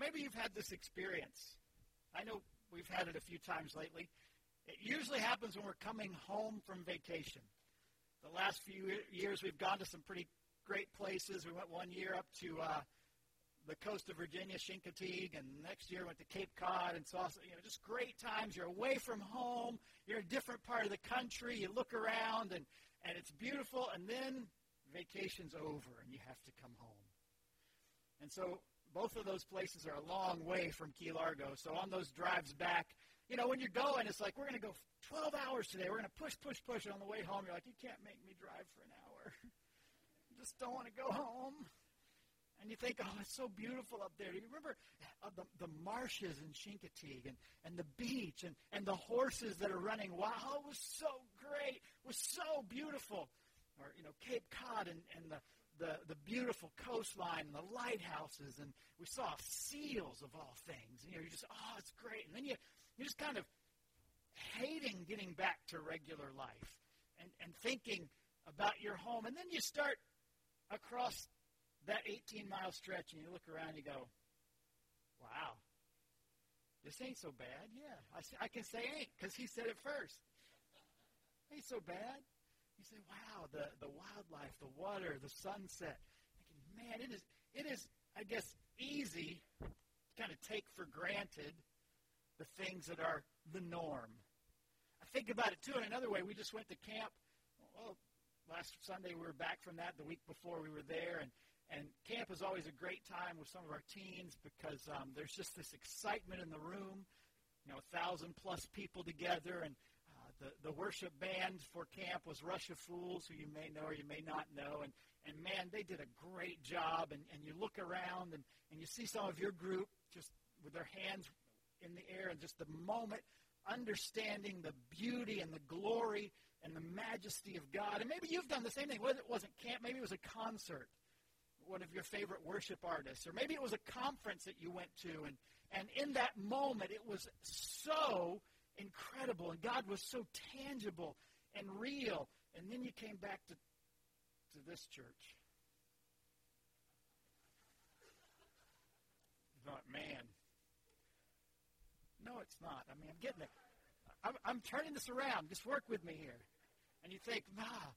maybe you've had this experience. I know we've had it a few times lately. It usually happens when we're coming home from vacation. The last few years, we've gone to some pretty great places. We went one year up to uh, the coast of Virginia, Chincoteague, and next year went to Cape Cod and saw you know just great times. You're away from home. You're in a different part of the country. You look around and and it's beautiful. And then vacation's over and you have to come home. And so both of those places are a long way from Key Largo. So on those drives back, you know, when you're going, it's like we're going to go 12 hours today. We're going to push, push, push. And on the way home, you're like, you can't make me drive for an hour. just don't want to go home. And you think, oh, it's so beautiful up there. You remember uh, the, the marshes in Chincoteague and, and the beach and, and the horses that are running Wow, it was so great. It was so beautiful. Or, you know, Cape Cod and, and the, the, the beautiful coastline and the lighthouses. And we saw seals of all things. And, you know, you just, oh, it's great. And then you, you're just kind of hating getting back to regular life and, and thinking about your home. And then you start across that 18 mile stretch and you look around and you go, wow, this ain't so bad. Yeah, I, I can say ain't because he said it first. Ain't so bad. You say, wow, the, the wildlife, the water, the sunset. Thinking, man, it is, it is, I guess, easy to kind of take for granted the things that are the norm. I think about it, too, in another way. We just went to camp. Well, last Sunday we were back from that. The week before we were there, and and camp is always a great time with some of our teens because um, there's just this excitement in the room. You know, a thousand plus people together, and the the worship band for camp was Rush of Fools, who you may know or you may not know, and and man, they did a great job. And and you look around and and you see some of your group just with their hands in the air, and just the moment understanding the beauty and the glory and the majesty of God. And maybe you've done the same thing. Whether it wasn't camp, maybe it was a concert one of your favorite worship artists, or maybe it was a conference that you went to, and, and in that moment it was so incredible, and God was so tangible and real, and then you came back to, to this church. Thought, man, no, it's not. I mean, I'm getting it. I'm, I'm turning this around. Just work with me here. And you think, nah,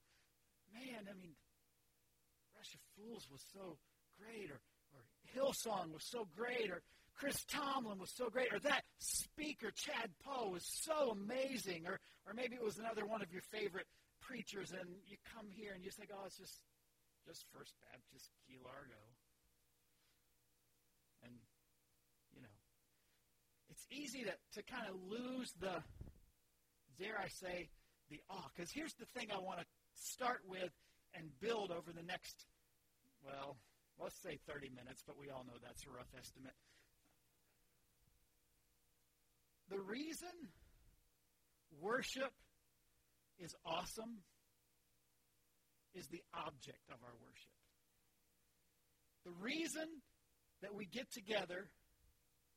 man, I mean, Rush of Fools was so great, or, or Hillsong was so great, or Chris Tomlin was so great, or that speaker, Chad Poe, was so amazing, or, or maybe it was another one of your favorite preachers, and you come here and you think, oh, it's just, just First Baptist Key Largo. And, you know, it's easy to, to kind of lose the, dare I say, the awe. Because here's the thing I want to start with and build over the next well, let's say 30 minutes, but we all know that's a rough estimate. The reason worship is awesome is the object of our worship. The reason that we get together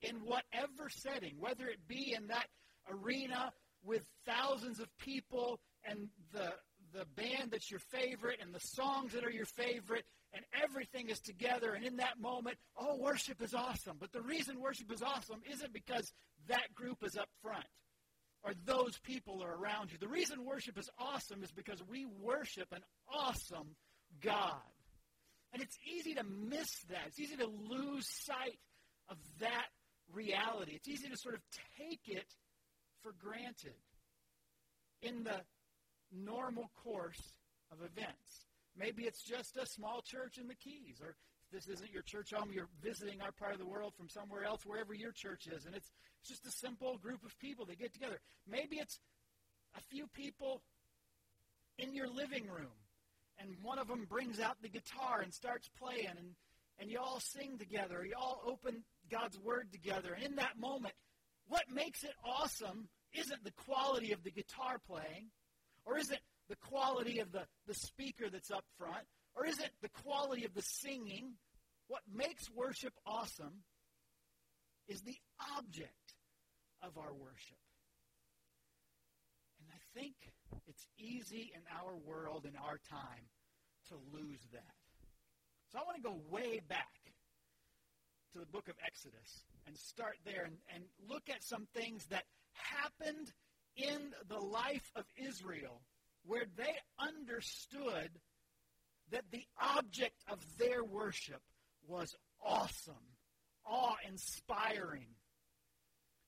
in whatever setting, whether it be in that arena with thousands of people and the, the band that's your favorite and the songs that are your favorite and everything is together. And in that moment, oh, worship is awesome. But the reason worship is awesome isn't because that group is up front or those people are around you. The reason worship is awesome is because we worship an awesome God. And it's easy to miss that. It's easy to lose sight of that reality. It's easy to sort of take it for granted in the normal course of events. Maybe it's just a small church in the Keys, or this isn't your church home, you're visiting our part of the world from somewhere else, wherever your church is, and it's, it's just a simple group of people that get together. Maybe it's a few people in your living room, and one of them brings out the guitar and starts playing, and, and you all sing together, you all open God's Word together. And in that moment, what makes it awesome isn't the quality of the guitar playing, or is it the quality of the, the speaker that's up front? Or is it the quality of the singing? What makes worship awesome is the object of our worship. And I think it's easy in our world, in our time, to lose that. So I want to go way back to the book of Exodus and start there and, and look at some things that happened in the life of Israel where they understood that the object of their worship was awesome, awe inspiring.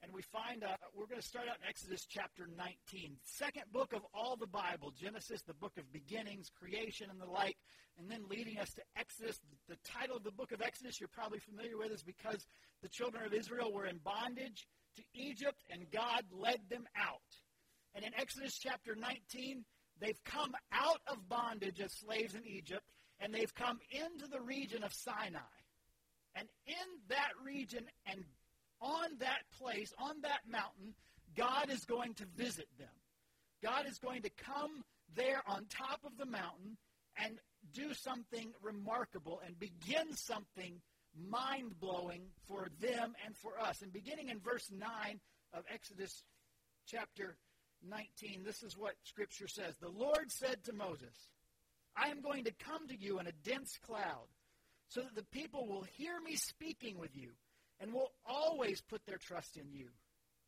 And we find, uh, we're going to start out in Exodus chapter 19, second book of all the Bible Genesis, the book of beginnings, creation, and the like, and then leading us to Exodus. The title of the book of Exodus you're probably familiar with is because the children of Israel were in bondage to Egypt, and God led them out. And in Exodus chapter 19, they've come out of bondage as slaves in Egypt, and they've come into the region of Sinai. And in that region and on that place, on that mountain, God is going to visit them. God is going to come there on top of the mountain and do something remarkable and begin something mind blowing for them and for us. And beginning in verse 9 of Exodus chapter 19, this is what Scripture says The Lord said to Moses, I am going to come to you in a dense cloud, so that the people will hear me speaking with you and will always put their trust in you.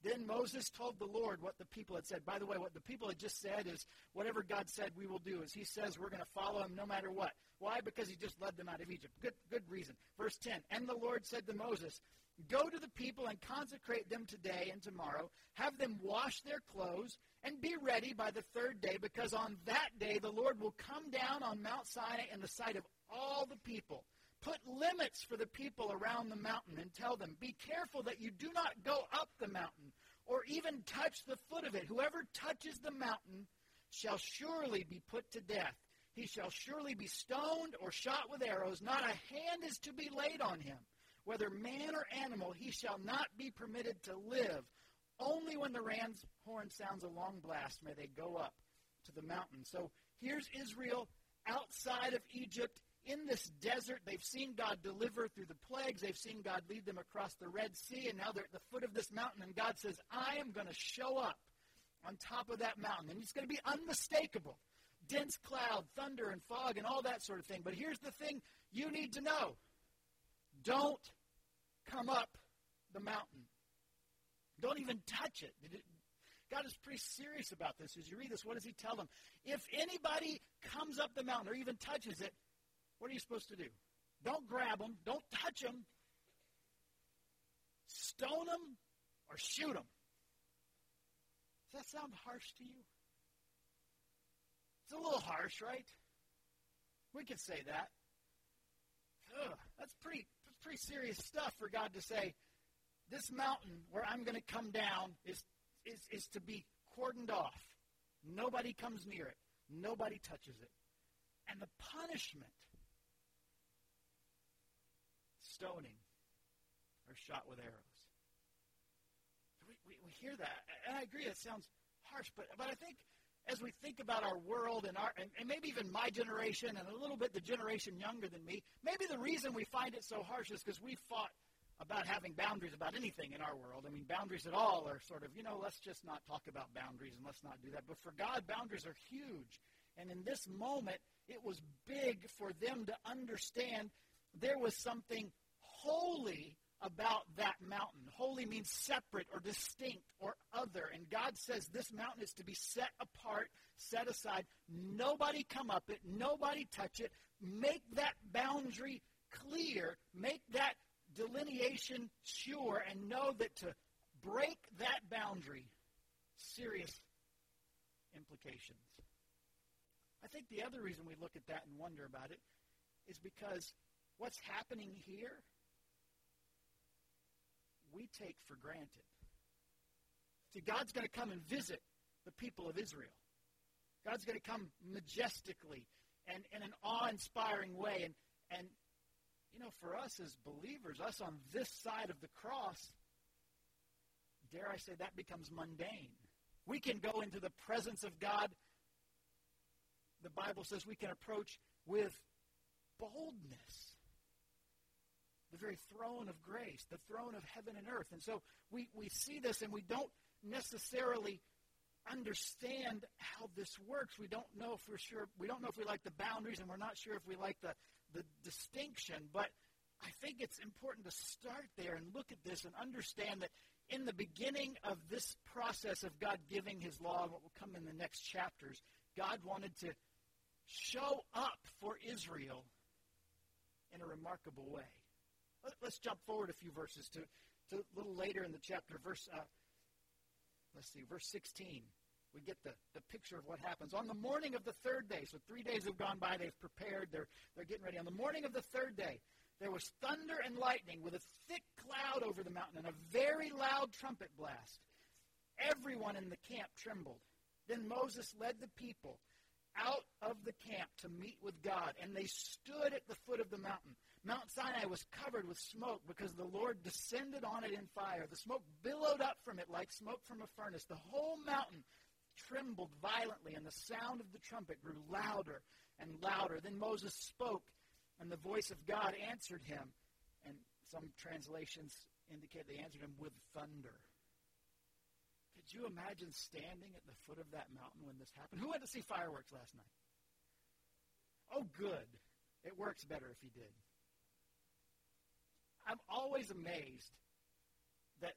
Then Moses told the Lord what the people had said. By the way, what the people had just said is whatever God said we will do. As he says, we're going to follow him no matter what. Why? Because he just led them out of Egypt. Good, good reason. Verse 10 And the Lord said to Moses, Go to the people and consecrate them today and tomorrow. Have them wash their clothes and be ready by the third day, because on that day the Lord will come down on Mount Sinai in the sight of all the people Put limits for the people around the mountain and tell them, Be careful that you do not go up the mountain or even touch the foot of it. Whoever touches the mountain shall surely be put to death. He shall surely be stoned or shot with arrows. Not a hand is to be laid on him. Whether man or animal, he shall not be permitted to live. Only when the ram's horn sounds a long blast may they go up to the mountain. So here's Israel outside of Egypt in this desert. They've seen God deliver through the plagues. They've seen God lead them across the Red Sea, and now they're at the foot of this mountain, and God says, I am going to show up on top of that mountain. And it's going to be unmistakable. Dense cloud, thunder, and fog, and all that sort of thing. But here's the thing you need to know don't come up the mountain. Don't even touch it. God is pretty serious about this. As you read this, what does he tell them? If anybody comes up the mountain or even touches it, what are you supposed to do? Don't grab them. Don't touch them. Stone them or shoot them. Does that sound harsh to you? It's a little harsh, right? We could say that. Ugh, that's pretty that's pretty serious stuff for God to say, this mountain where I'm going to come down is, is, is to be cordoned off. Nobody comes near it. Nobody touches it. And the punishment stoning or shot with arrows. We, we, we hear that, and I agree, it sounds harsh, but, but I think as we think about our world and, our, and, and maybe even my generation and a little bit the generation younger than me, maybe the reason we find it so harsh is because we fought about having boundaries about anything in our world. I mean, boundaries at all are sort of, you know, let's just not talk about boundaries and let's not do that. But for God, boundaries are huge. And in this moment, it was big for them to understand there was something holy about that mountain. Holy means separate or distinct or other. And God says this mountain is to be set apart, set aside. Nobody come up it, nobody touch it. Make that boundary clear, make that delineation sure, and know that to break that boundary, serious implications. I think the other reason we look at that and wonder about it is because what's happening here we take for granted. See, God's going to come and visit the people of Israel. God's going to come majestically and in an awe-inspiring way. And, and, you know, for us as believers, us on this side of the cross, dare I say, that becomes mundane. We can go into the presence of God. The Bible says we can approach with boldness the very throne of grace, the throne of heaven and earth. And so we, we see this and we don't necessarily understand how this works. We don't know if we're sure, we don't know if we like the boundaries and we're not sure if we like the, the distinction. But I think it's important to start there and look at this and understand that in the beginning of this process of God giving his law, what will come in the next chapters, God wanted to show up for Israel in a remarkable way. Let's jump forward a few verses to, to a little later in the chapter, verse, uh, let's see, verse 16. We get the, the picture of what happens. On the morning of the third day, so three days have gone by, they've prepared, they're, they're getting ready. On the morning of the third day, there was thunder and lightning with a thick cloud over the mountain and a very loud trumpet blast. Everyone in the camp trembled. Then Moses led the people out of the camp to meet with God, and they stood at the foot of the mountain. Mount Sinai was covered with smoke because the Lord descended on it in fire. The smoke billowed up from it like smoke from a furnace. The whole mountain trembled violently, and the sound of the trumpet grew louder and louder. Then Moses spoke, and the voice of God answered him. And some translations indicate they answered him with thunder. Could you imagine standing at the foot of that mountain when this happened? Who went to see fireworks last night? Oh, good. It works better if you did. I'm always amazed that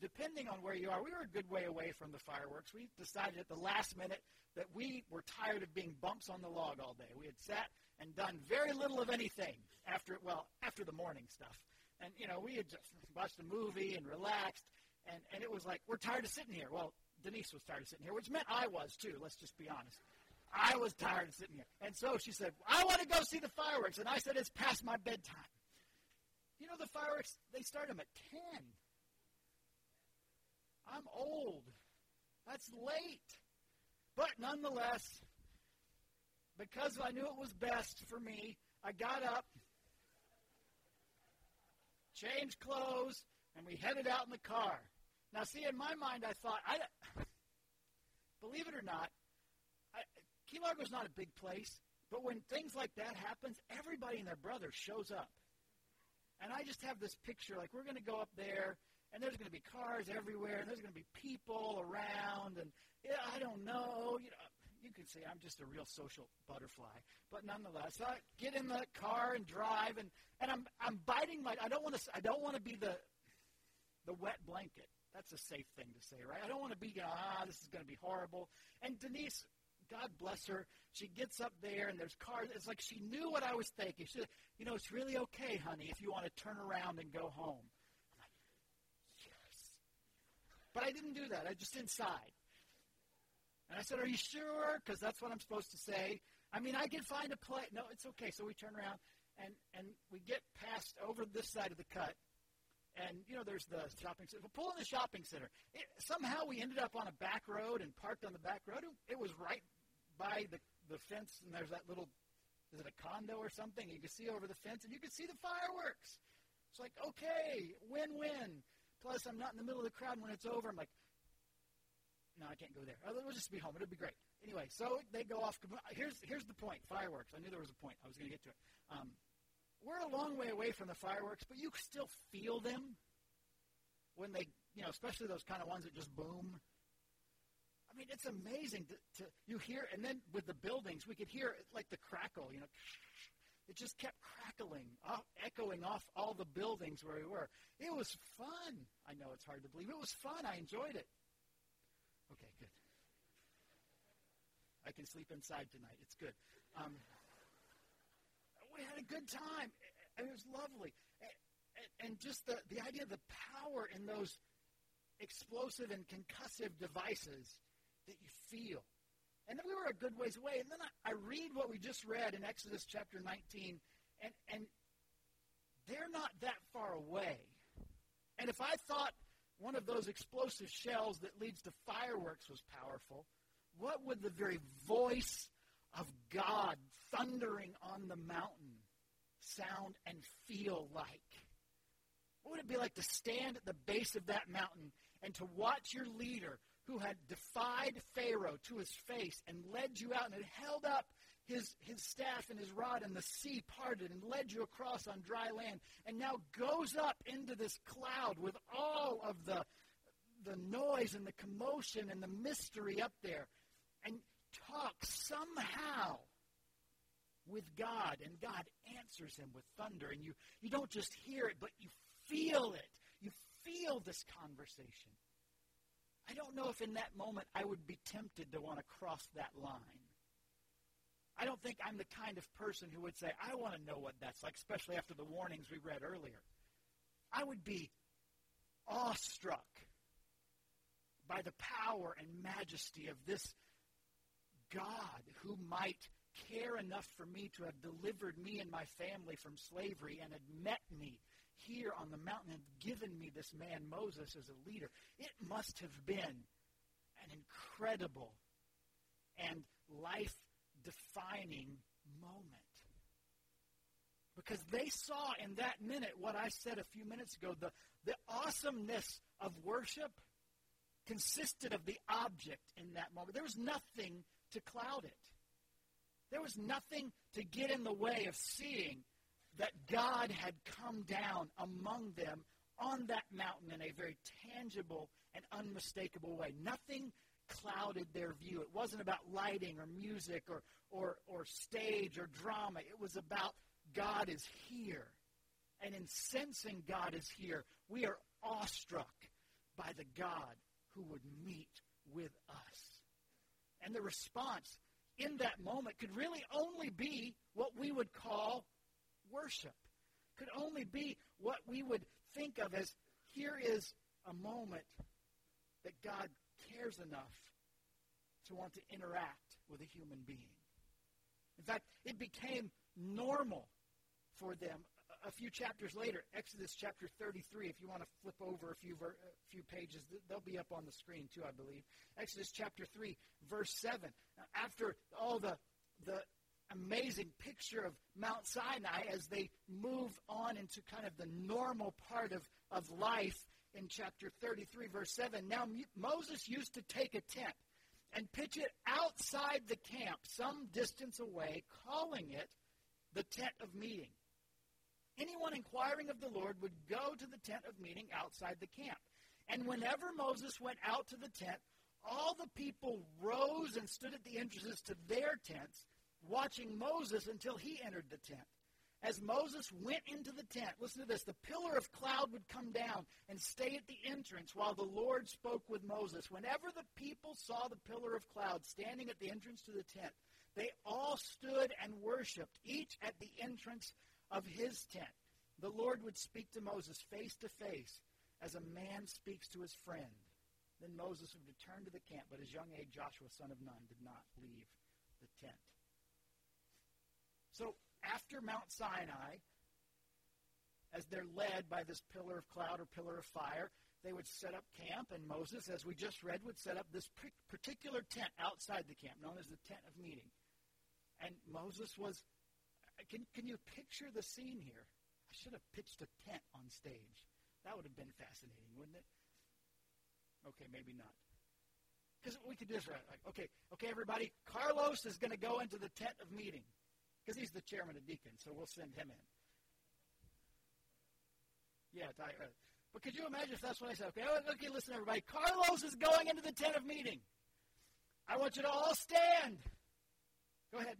depending on where you are, we were a good way away from the fireworks. We decided at the last minute that we were tired of being bumps on the log all day. We had sat and done very little of anything after, well, after the morning stuff. And, you know, we had just watched a movie and relaxed, and, and it was like, we're tired of sitting here. Well, Denise was tired of sitting here, which meant I was too, let's just be honest. I was tired of sitting here. And so she said, I want to go see the fireworks. And I said, it's past my bedtime. You know, the fireworks, they start them at 10. I'm old. That's late. But nonetheless, because I knew it was best for me, I got up, changed clothes, and we headed out in the car. Now, see, in my mind, I thought, I, believe it or not, I, Key Largo's not a big place, but when things like that happens, everybody and their brother shows up. And I just have this picture like we're going to go up there, and there's going to be cars everywhere, and there's going to be people around, and yeah, I don't know. You know, you can say I'm just a real social butterfly, but nonetheless, I get in the car and drive, and, and I'm I'm biting my. I don't want to. I don't want to be the the wet blanket. That's a safe thing to say, right? I don't want to be ah, this is going to be horrible. And Denise, God bless her, she gets up there and there's cars. It's like she knew what I was thinking. She said, you know, it's really okay, honey, if you want to turn around and go home. I'm like, yes. But I didn't do that. I just inside. And I said, are you sure? Because that's what I'm supposed to say. I mean, I can find a place. No, it's okay. So we turn around and, and we get past over this side of the cut. And, you know, there's the shopping center. We'll pull in the shopping center. It, somehow we ended up on a back road and parked on the back road. It was right by the, the fence, and there's that little, is it a condo or something? You can see over the fence, and you can see the fireworks. It's like, okay, win-win. Plus, I'm not in the middle of the crowd when it's over. I'm like, no, I can't go there. We'll just be home. It'll be great. Anyway, so they go off. Here's here's the point. Fireworks. I knew there was a point. I was going to get to it. Um, we're a long way away from the fireworks, but you still feel them when they, you know, especially those kind of ones that just boom. I mean, it's amazing to, to you hear, and then with the buildings, we could hear like the crackle, you know, it just kept crackling, off, echoing off all the buildings where we were. It was fun. I know it's hard to believe. It was fun. I enjoyed it. Okay, good. I can sleep inside tonight. It's good. Um, we had a good time. And It was lovely. And just the, the idea of the power in those explosive and concussive devices that you feel. And then we were a good ways away. And then I, I read what we just read in Exodus chapter 19, and, and they're not that far away. And if I thought one of those explosive shells that leads to fireworks was powerful, what would the very voice of God thundering on the mountain sound and feel like? What would it be like to stand at the base of that mountain and to watch your leader who had defied Pharaoh to his face and led you out and had held up his, his staff and his rod and the sea parted and led you across on dry land and now goes up into this cloud with all of the, the noise and the commotion and the mystery up there and talks somehow with God, and God answers him with thunder. And you, you don't just hear it, but you feel it. You feel this conversation. I don't know if in that moment I would be tempted to want to cross that line. I don't think I'm the kind of person who would say, I want to know what that's like, especially after the warnings we read earlier. I would be awestruck by the power and majesty of this God who might care enough for me to have delivered me and my family from slavery and had met me here on the mountain and given me this man Moses as a leader. It must have been an incredible and life defining moment. Because they saw in that minute what I said a few minutes ago the, the awesomeness of worship consisted of the object in that moment. There was nothing to cloud it. There was nothing to get in the way of seeing that God had come down among them on that mountain in a very tangible and unmistakable way. Nothing clouded their view. It wasn't about lighting or music or, or, or stage or drama. It was about God is here. And in sensing God is here, we are awestruck by the God who would meet with us. And the response in that moment could really only be what we would call worship. Could only be what we would think of as here is a moment that God cares enough to want to interact with a human being. In fact, it became normal for them a few chapters later, Exodus chapter 33, if you want to flip over a few, ver- a few pages, they'll be up on the screen too, I believe. Exodus chapter 3, verse 7. Now, after all the, the amazing picture of Mount Sinai as they move on into kind of the normal part of, of life in chapter 33, verse 7. Now, Moses used to take a tent and pitch it outside the camp, some distance away, calling it the tent of meeting. Anyone inquiring of the Lord would go to the tent of meeting outside the camp. And whenever Moses went out to the tent, all the people rose and stood at the entrances to their tents, watching Moses until he entered the tent. As Moses went into the tent, listen to this, the pillar of cloud would come down and stay at the entrance while the Lord spoke with Moses. Whenever the people saw the pillar of cloud standing at the entrance to the tent, they all stood and worshiped, each at the entrance of his tent. The Lord would speak to Moses face to face as a man speaks to his friend. Then Moses would return to the camp, but his young aide, Joshua, son of Nun, did not leave the tent. So after Mount Sinai, as they're led by this pillar of cloud or pillar of fire, they would set up camp, and Moses, as we just read, would set up this particular tent outside the camp, known as the tent of meeting. And Moses was can, can you picture the scene here? I should have pitched a tent on stage. That would have been fascinating, wouldn't it? Okay, maybe not. Because we could do this right. Like, okay, okay, everybody. Carlos is going to go into the tent of meeting because he's the chairman of deacons, so we'll send him in. Yeah, I, uh, but could you imagine if that's what I said? Okay, okay, listen, everybody. Carlos is going into the tent of meeting. I want you to all stand. Go ahead.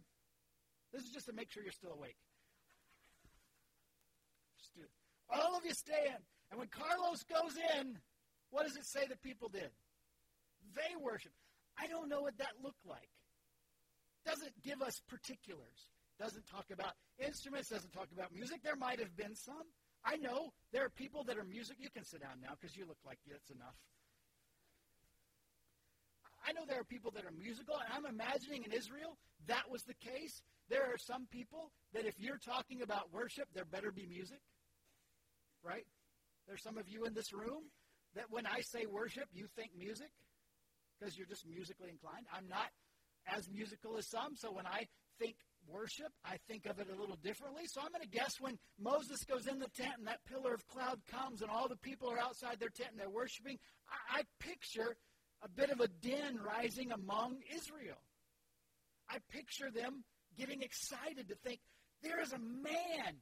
This is just to make sure you're still awake. All of you stand. And when Carlos goes in, what does it say that people did? They worship. I don't know what that looked like. Doesn't give us particulars. Doesn't talk about instruments. Doesn't talk about music. There might have been some. I know there are people that are music. You can sit down now because you look like it's enough. I know there are people that are musical, and I'm imagining in Israel that was the case. There are some people that if you're talking about worship, there better be music. Right? There's some of you in this room that when I say worship, you think music because you're just musically inclined. I'm not as musical as some, so when I think worship, I think of it a little differently. So I'm going to guess when Moses goes in the tent and that pillar of cloud comes and all the people are outside their tent and they're worshiping, I, I picture a bit of a din rising among Israel. I picture them getting excited to think there is a man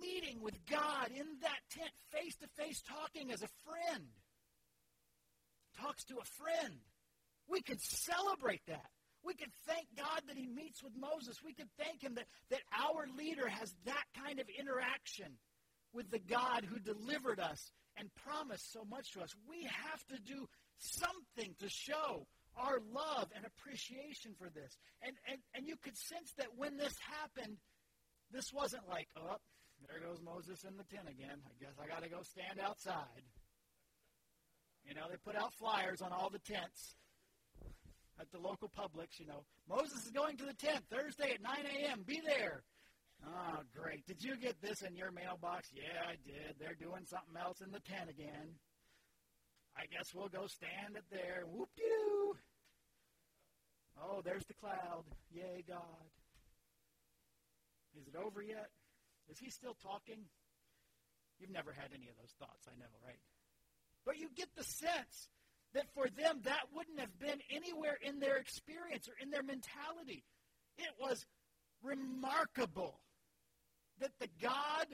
meeting with God in that tent, face to face, talking as a friend. Talks to a friend. We could celebrate that. We can thank God that he meets with Moses. We can thank him that, that our leader has that kind of interaction with the God who delivered us and promised so much to us. We have to do something to show our love and appreciation for this. And, and, and you could sense that when this happened, this wasn't like, oh, there goes Moses in the tent again. I guess I got to go stand outside. You know, they put out flyers on all the tents at the local Publix. You know, Moses is going to the tent Thursday at 9 a.m. Be there. Oh, great. Did you get this in your mailbox? Yeah, I did. They're doing something else in the tent again. I guess we'll go stand it there. Whoop doo. Oh, there's the cloud. Yay, God. Is it over yet? Is he still talking? You've never had any of those thoughts, I know, right? But you get the sense that for them, that wouldn't have been anywhere in their experience or in their mentality. It was remarkable that the God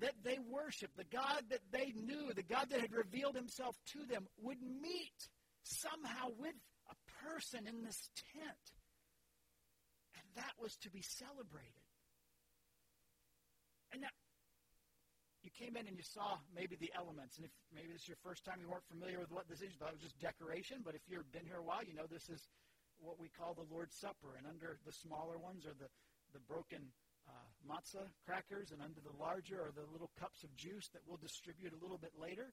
that they worshiped, the God that they knew, the God that had revealed himself to them, would meet somehow with a person in this tent. And that was to be celebrated. And now, you came in and you saw maybe the elements, and if maybe this is your first time you weren't familiar with what this is, you thought it was just decoration, but if you've been here a while, you know this is what we call the Lord's Supper, and under the smaller ones are the, the broken matzah crackers, and under the larger are the little cups of juice that we'll distribute a little bit later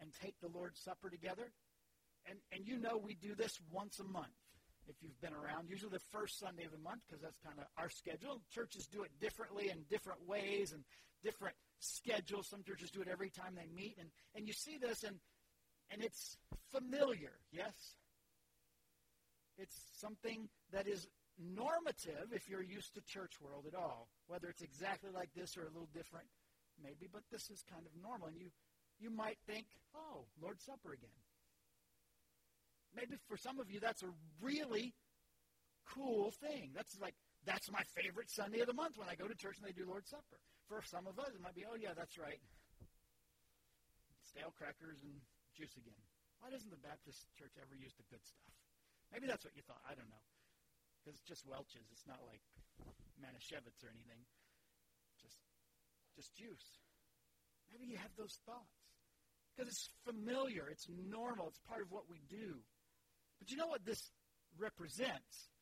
and take the Lord's Supper together. And, and you know we do this once a month if you've been around, usually the first Sunday of the month because that's kind of our schedule. Churches do it differently in different ways and different schedules. Some churches do it every time they meet. And, and you see this, and, and it's familiar, yes? It's something that is normative if you're used to church world at all. Whether it's exactly like this or a little different, maybe, but this is kind of normal. And you, you might think, oh, Lord's Supper again. Maybe for some of you, that's a really cool thing. That's like, that's my favorite Sunday of the month when I go to church and they do Lord's Supper. For some of us, it might be, oh, yeah, that's right. Stale crackers and juice again. Why doesn't the Baptist church ever use the good stuff? Maybe that's what you thought. I don't know. Because it's just Welch's. It's not like Manischewitz or anything. Just, just juice. Maybe you have those thoughts. Because it's familiar. It's normal. It's part of what we do. But you know what this represents?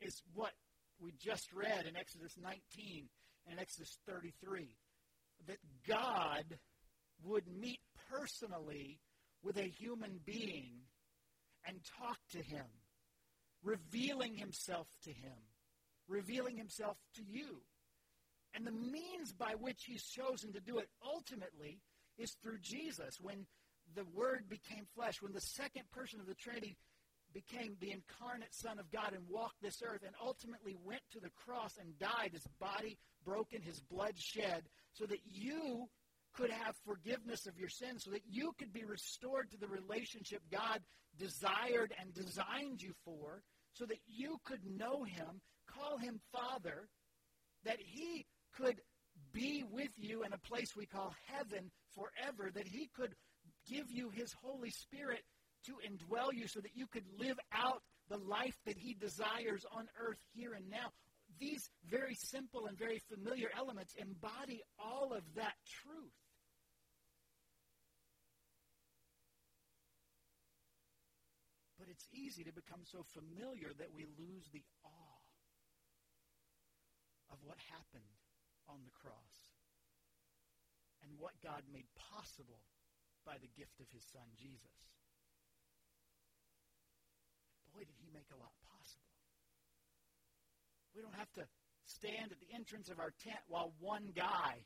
Is what we just read in Exodus 19 and Exodus 33. That God would meet personally with a human being and talk to him, revealing himself to him, revealing himself to you. And the means by which he's chosen to do it ultimately is through Jesus. When the Word became flesh, when the second person of the Trinity became the incarnate Son of God and walked this earth and ultimately went to the cross and died, his body broken, his blood shed, so that you could have forgiveness of your sins, so that you could be restored to the relationship God desired and designed you for, so that you could know him, call him Father, that he could be with you in a place we call heaven forever, that he could give you his Holy Spirit to indwell you so that you could live out the life that he desires on earth here and now. These very simple and very familiar elements embody all of that truth. But it's easy to become so familiar that we lose the awe of what happened on the cross and what God made possible by the gift of his son, Jesus boy, did he make a lot possible. We don't have to stand at the entrance of our tent while one guy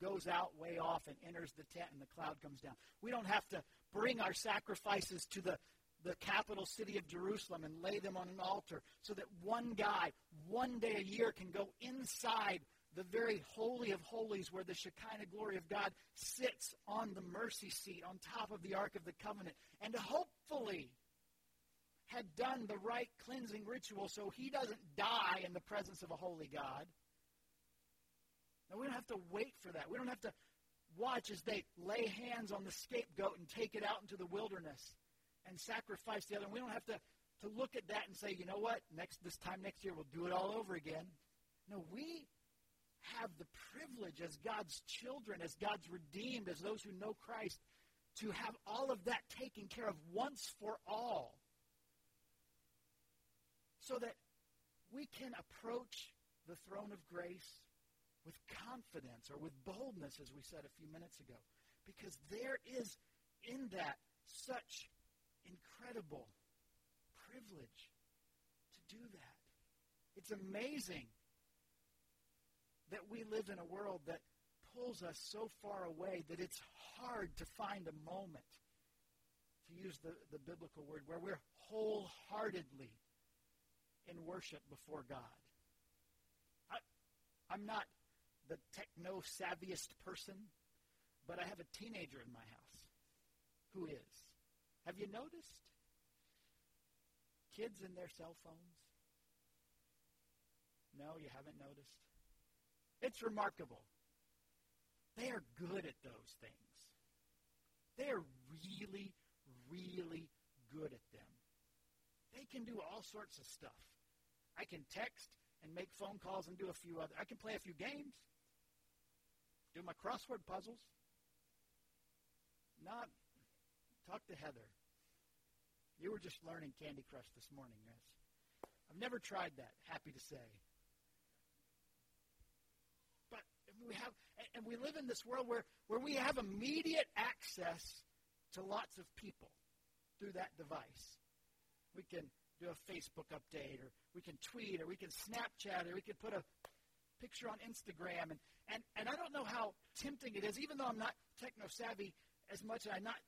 goes out way off and enters the tent and the cloud comes down. We don't have to bring our sacrifices to the, the capital city of Jerusalem and lay them on an altar so that one guy, one day a year, can go inside the very holy of holies where the Shekinah glory of God sits on the mercy seat on top of the Ark of the Covenant and hopefully had done the right cleansing ritual so he doesn't die in the presence of a holy God. Now, we don't have to wait for that. We don't have to watch as they lay hands on the scapegoat and take it out into the wilderness and sacrifice the other. And We don't have to to look at that and say, you know what, next this time next year we'll do it all over again. No, we have the privilege as God's children, as God's redeemed, as those who know Christ, to have all of that taken care of once for all. So that we can approach the throne of grace with confidence or with boldness, as we said a few minutes ago. Because there is in that such incredible privilege to do that. It's amazing that we live in a world that pulls us so far away that it's hard to find a moment, to use the, the biblical word, where we're wholeheartedly in worship before God. I, I'm not the techno savviest person, but I have a teenager in my house who is. Have you noticed? Kids and their cell phones? No, you haven't noticed? It's remarkable. They are good at those things. They are really, really good at them. They can do all sorts of stuff. I can text and make phone calls and do a few other. I can play a few games, do my crossword puzzles. Not talk to Heather. You were just learning Candy Crush this morning, yes. I've never tried that. Happy to say. But we have, and we live in this world where, where we have immediate access to lots of people through that device. We can do a Facebook update, or we can tweet, or we can Snapchat, or we can put a picture on Instagram. And, and, and I don't know how tempting it is, even though I'm not techno savvy as much, and I'm not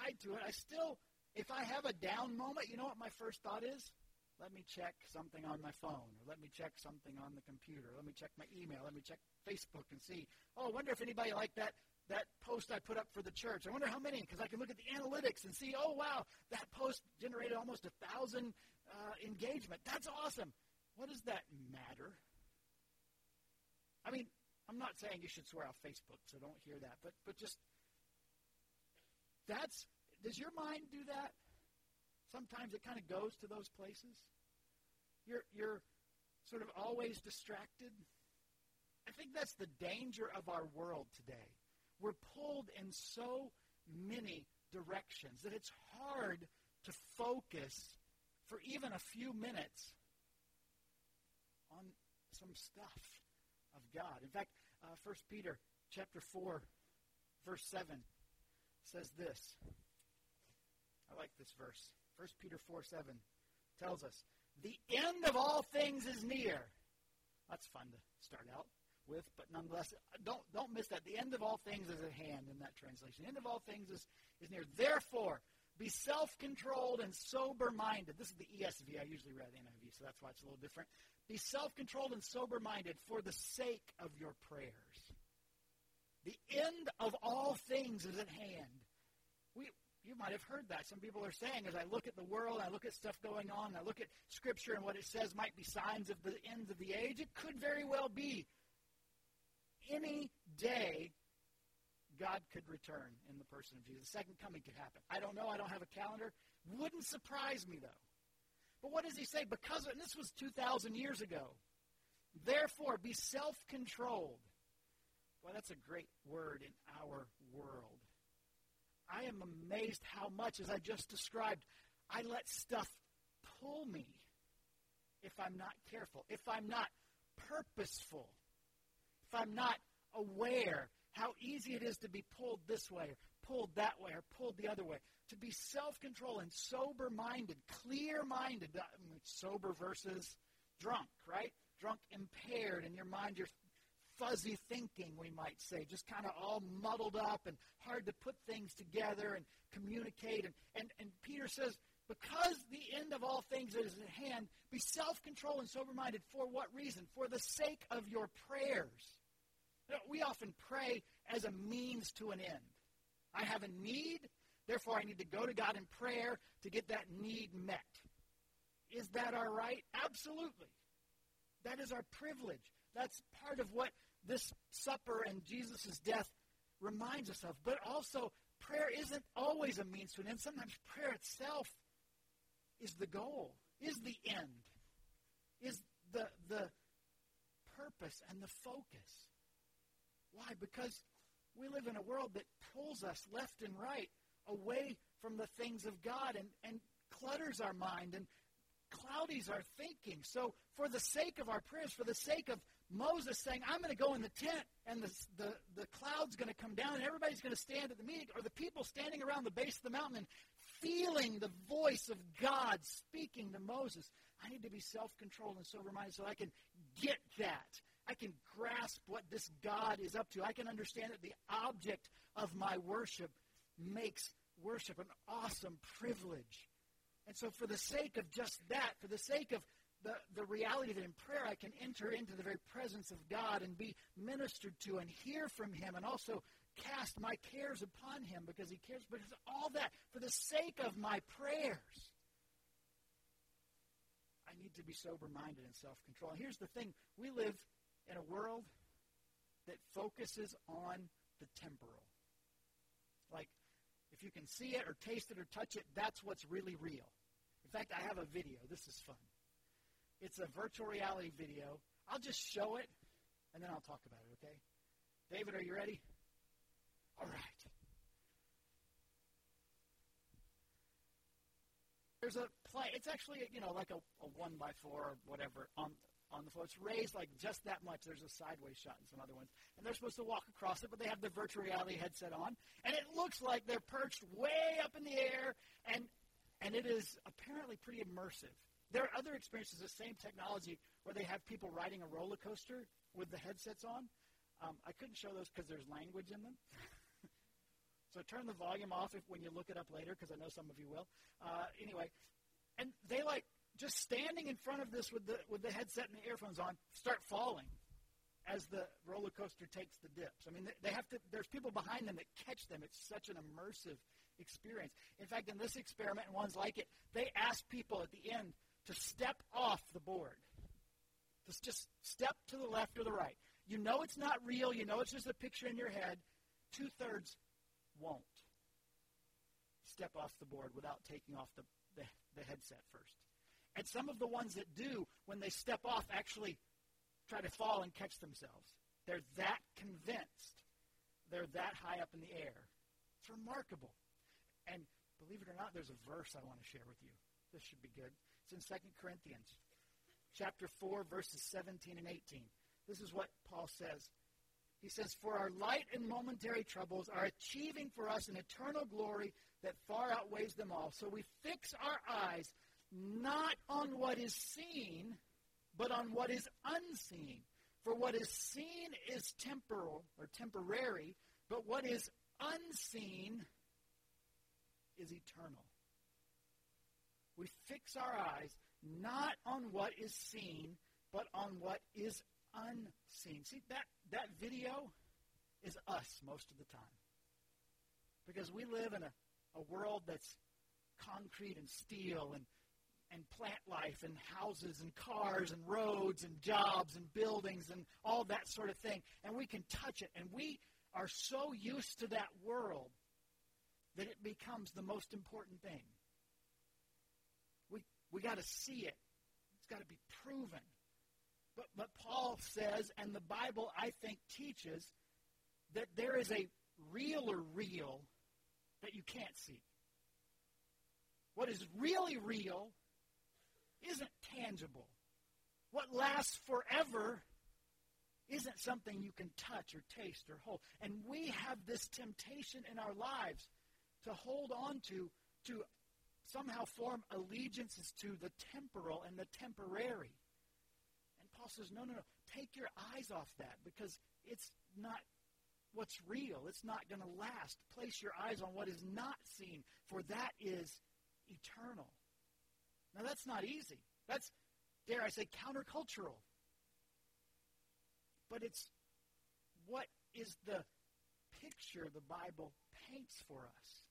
tied to it, I still, if I have a down moment, you know what my first thought is? Let me check something on my phone, or let me check something on the computer. Let me check my email. Let me check Facebook and see. Oh, I wonder if anybody liked that that post I put up for the church. I wonder how many, because I can look at the analytics and see. Oh, wow, that post generated almost a thousand uh, engagement. That's awesome. What does that matter? I mean, I'm not saying you should swear off Facebook, so don't hear that. But but just that's does your mind do that? Sometimes it kind of goes to those places. You're, you're sort of always distracted. I think that's the danger of our world today. We're pulled in so many directions that it's hard to focus for even a few minutes on some stuff of God. In fact, uh, 1 Peter chapter 4, verse 7 says this. I like this verse. 1 Peter 4 7 tells us, The end of all things is near. That's fun to start out with, but nonetheless, don't, don't miss that. The end of all things is at hand in that translation. The end of all things is, is near. Therefore, be self controlled and sober minded. This is the ESV. I usually read NIV, so that's why it's a little different. Be self controlled and sober minded for the sake of your prayers. The end of all things is at hand. We, you might have heard that. Some people are saying, as I look at the world, I look at stuff going on, I look at Scripture and what it says might be signs of the end of the age. It could very well be. Any day, God could return in the person of Jesus. The second coming could happen. I don't know. I don't have a calendar. Wouldn't surprise me, though. But what does he say? Because, of, and this was 2,000 years ago. Therefore, be self controlled. Well, that's a great word in our world. I am amazed how much, as I just described, I let stuff pull me if I'm not careful, if I'm not purposeful, if I'm not aware how easy it is to be pulled this way or pulled that way or pulled the other way. To be self-controlled and sober-minded, clear-minded, uh, sober versus drunk, right? Drunk impaired in your mind, you're fuzzy thinking, we might say, just kind of all muddled up and hard to put things together and communicate. And, and, and Peter says, because the end of all things is at hand, be self controlled and sober minded. For what reason? For the sake of your prayers. You know, we often pray as a means to an end. I have a need, therefore I need to go to God in prayer to get that need met. Is that our right? Absolutely. That is our privilege. That's part of what this supper and Jesus' death reminds us of. But also, prayer isn't always a means to an end. Sometimes prayer itself is the goal, is the end, is the, the purpose and the focus. Why? Because we live in a world that pulls us left and right away from the things of God and, and clutters our mind and cloudies our thinking. So, for the sake of our prayers, for the sake of Moses saying, I'm going to go in the tent, and the, the, the cloud's going to come down, and everybody's going to stand at the meeting, or the people standing around the base of the mountain and feeling the voice of God speaking to Moses. I need to be self controlled and sober minded so I can get that. I can grasp what this God is up to. I can understand that the object of my worship makes worship an awesome privilege. And so, for the sake of just that, for the sake of the, the reality that in prayer I can enter into the very presence of God and be ministered to and hear from Him and also cast my cares upon Him because He cares. But it's all that for the sake of my prayers. I need to be sober minded and self control. Here's the thing we live in a world that focuses on the temporal. Like, if you can see it or taste it or touch it, that's what's really real. In fact, I have a video. This is fun. It's a virtual reality video. I'll just show it, and then I'll talk about it, okay? David, are you ready? All right. There's a play. It's actually, you know, like a, a one by four or whatever on on the floor. It's raised like just that much. There's a sideways shot in some other ones. And they're supposed to walk across it, but they have the virtual reality headset on. And it looks like they're perched way up in the air, and, and it is apparently pretty immersive. There are other experiences, the same technology, where they have people riding a roller coaster with the headsets on. Um, I couldn't show those because there's language in them. so turn the volume off if when you look it up later, because I know some of you will. Uh, anyway, and they like just standing in front of this with the with the headset and the earphones on, start falling as the roller coaster takes the dips. I mean, they have to. There's people behind them that catch them. It's such an immersive experience. In fact, in this experiment and ones like it, they ask people at the end to step off the board. To just step to the left or the right. You know it's not real. You know it's just a picture in your head. Two thirds won't step off the board without taking off the, the, the headset first. And some of the ones that do, when they step off, actually try to fall and catch themselves. They're that convinced. They're that high up in the air. It's remarkable. And believe it or not, there's a verse I want to share with you. This should be good. It's in 2 Corinthians chapter 4, verses 17 and 18. This is what Paul says. He says, For our light and momentary troubles are achieving for us an eternal glory that far outweighs them all. So we fix our eyes not on what is seen, but on what is unseen. For what is seen is temporal or temporary, but what is unseen is eternal. We fix our eyes not on what is seen, but on what is unseen. See, that, that video is us most of the time. Because we live in a, a world that's concrete and steel and and plant life and houses and cars and roads and jobs and buildings and all that sort of thing. And we can touch it. And we are so used to that world that it becomes the most important thing. We, got to see it. It's got to be proven. But, but Paul says, and the Bible, I think, teaches that there is a realer real that you can't see. What is really real isn't tangible. What lasts forever isn't something you can touch or taste or hold. And we have this temptation in our lives to hold on to, to somehow form allegiances to the temporal and the temporary. And Paul says, no, no, no. Take your eyes off that because it's not what's real. It's not going to last. Place your eyes on what is not seen, for that is eternal. Now, that's not easy. That's, dare I say, countercultural. But it's what is the picture the Bible paints for us.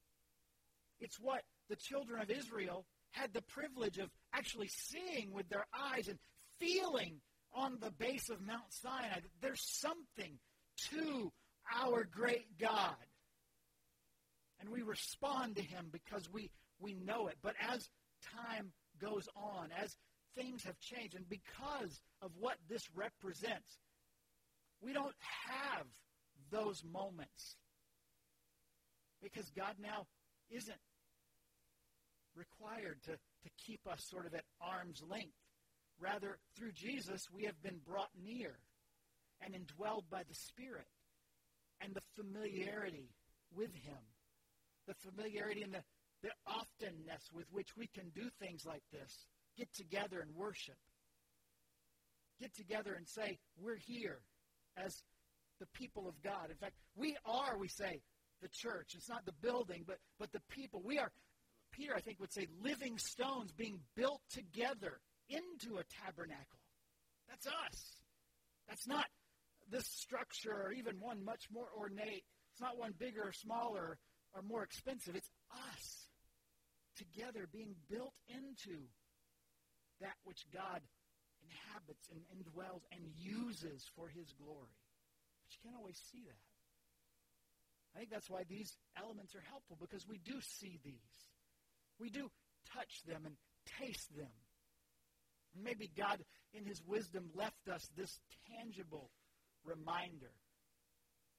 It's what the children of Israel had the privilege of actually seeing with their eyes and feeling on the base of Mount Sinai. that There's something to our great God. And we respond to him because we, we know it. But as time goes on, as things have changed, and because of what this represents, we don't have those moments. Because God now isn't required to, to keep us sort of at arm's length. Rather, through Jesus, we have been brought near and indwelled by the Spirit and the familiarity with Him. The familiarity and the, the oftenness with which we can do things like this. Get together and worship. Get together and say, we're here as the people of God. In fact, we are, we say, the church. It's not the building, but, but the people. We are, Peter, I think, would say, living stones being built together into a tabernacle. That's us. That's not this structure or even one much more ornate. It's not one bigger or smaller or more expensive. It's us together being built into that which God inhabits and indwells and uses for his glory. But you can't always see that. I think that's why these elements are helpful because we do see these. We do touch them and taste them. Maybe God, in his wisdom, left us this tangible reminder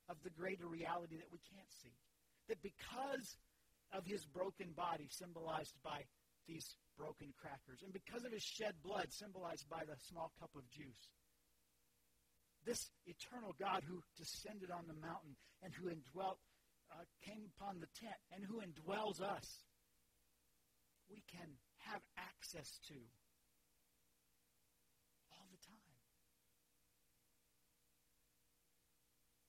of the greater reality that we can't see. That because of his broken body, symbolized by these broken crackers, and because of his shed blood, symbolized by the small cup of juice, this eternal God who descended on the mountain and who indwelt, uh, came upon the tent and who indwells us, we can have access to all the time.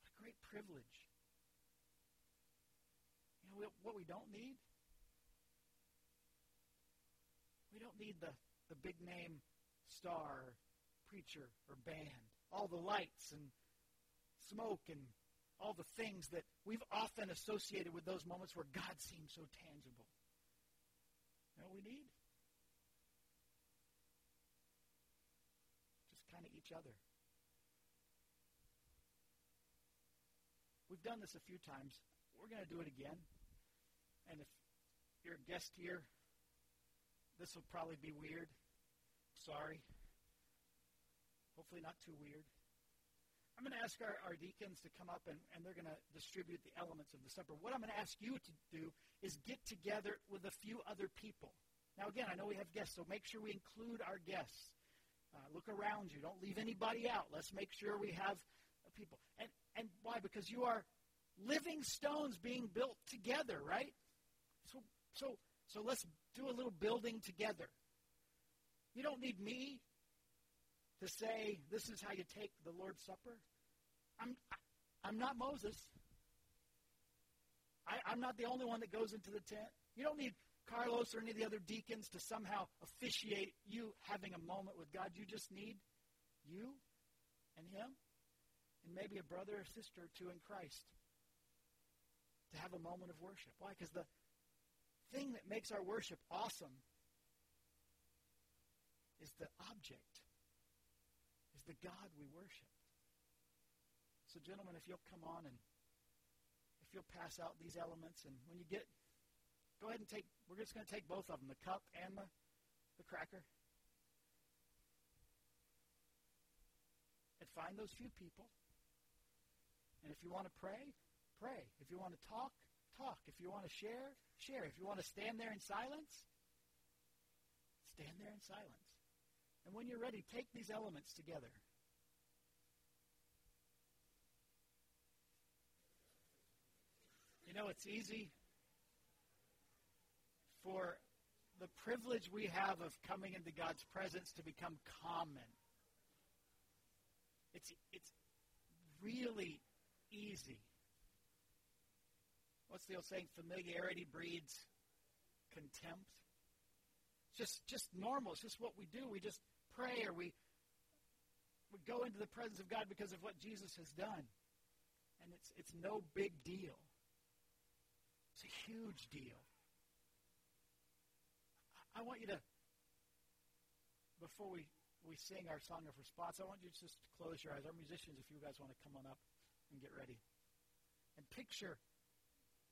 What a great privilege. You know what we don't need? We don't need the, the big name star, preacher, or band all the lights and smoke and all the things that we've often associated with those moments where God seems so tangible. What we need? Just kind of each other. We've done this a few times. We're going to do it again. And if you're a guest here, this will probably be weird. Sorry. Hopefully not too weird. I'm going to ask our, our deacons to come up and, and they're going to distribute the elements of the supper. What I'm going to ask you to do is get together with a few other people. Now, again, I know we have guests, so make sure we include our guests. Uh, look around you. Don't leave anybody out. Let's make sure we have people. And, and why? Because you are living stones being built together, right? So, so, so let's do a little building together. You don't need me to say this is how you take the Lord's Supper. I'm, I'm not Moses. I, I'm not the only one that goes into the tent. You don't need Carlos or any of the other deacons to somehow officiate you having a moment with God. You just need you and him and maybe a brother or sister or two in Christ to have a moment of worship. Why? Because the thing that makes our worship awesome is the object is the God we worship. So, gentlemen, if you'll come on and if you'll pass out these elements, and when you get, go ahead and take, we're just going to take both of them, the cup and the, the cracker. And find those few people. And if you want to pray, pray. If you want to talk, talk. If you want to share, share. If you want to stand there in silence, stand there in silence. And when you're ready, take these elements together. You know, it's easy for the privilege we have of coming into God's presence to become common. It's, it's really easy. What's the old saying? Familiarity breeds contempt. It's just, just normal. It's just what we do. We just pray or we, we go into the presence of God because of what Jesus has done. And it's, it's no big deal. It's a huge deal. I want you to, before we, we sing our song of response, I want you to just close your eyes. Our musicians, if you guys want to come on up and get ready. And picture,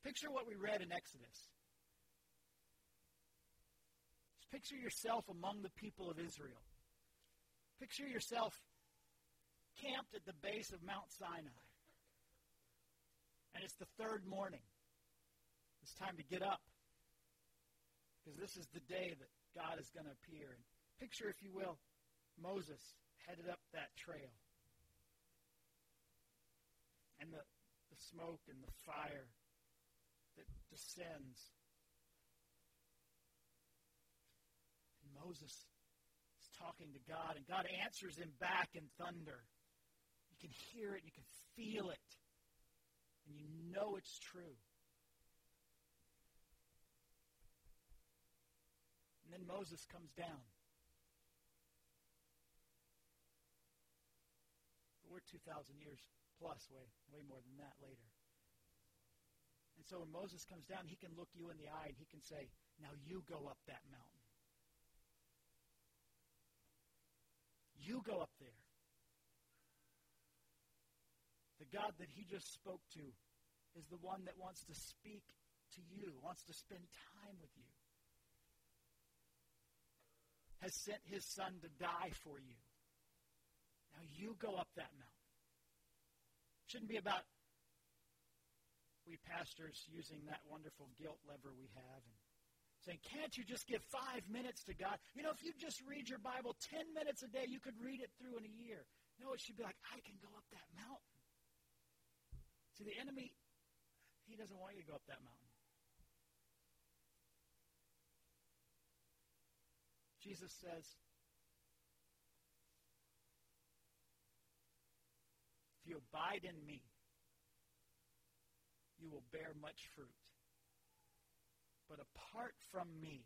picture what we read in Exodus. Just picture yourself among the people of Israel. Picture yourself camped at the base of Mount Sinai. And it's the third morning. It's time to get up. Because this is the day that God is going to appear. And picture, if you will, Moses headed up that trail. And the, the smoke and the fire that descends. And Moses is talking to God, and God answers him back in thunder. You can hear it, you can feel it, and you know it's true. And then Moses comes down. But we're 2,000 years plus, way, way more than that later. And so when Moses comes down, he can look you in the eye and he can say, Now you go up that mountain. You go up there. The God that he just spoke to is the one that wants to speak to you, wants to spend time with you, has sent his son to die for you. Now you go up that mountain. Shouldn't be about we pastors using that wonderful guilt lever we have and saying, can't you just give five minutes to God? You know, if you just read your Bible 10 minutes a day, you could read it through in a year. No, it should be like, I can go up that mountain. See, the enemy, he doesn't want you to go up that mountain. Jesus says, if you abide in me, you will bear much fruit. But apart from me,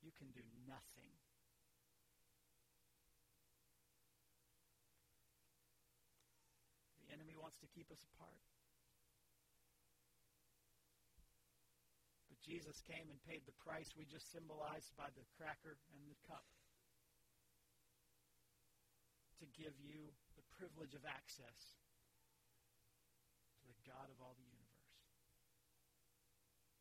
you can do nothing. The enemy wants to keep us apart. Jesus came and paid the price. We just symbolized by the cracker and the cup to give you the privilege of access to the God of all the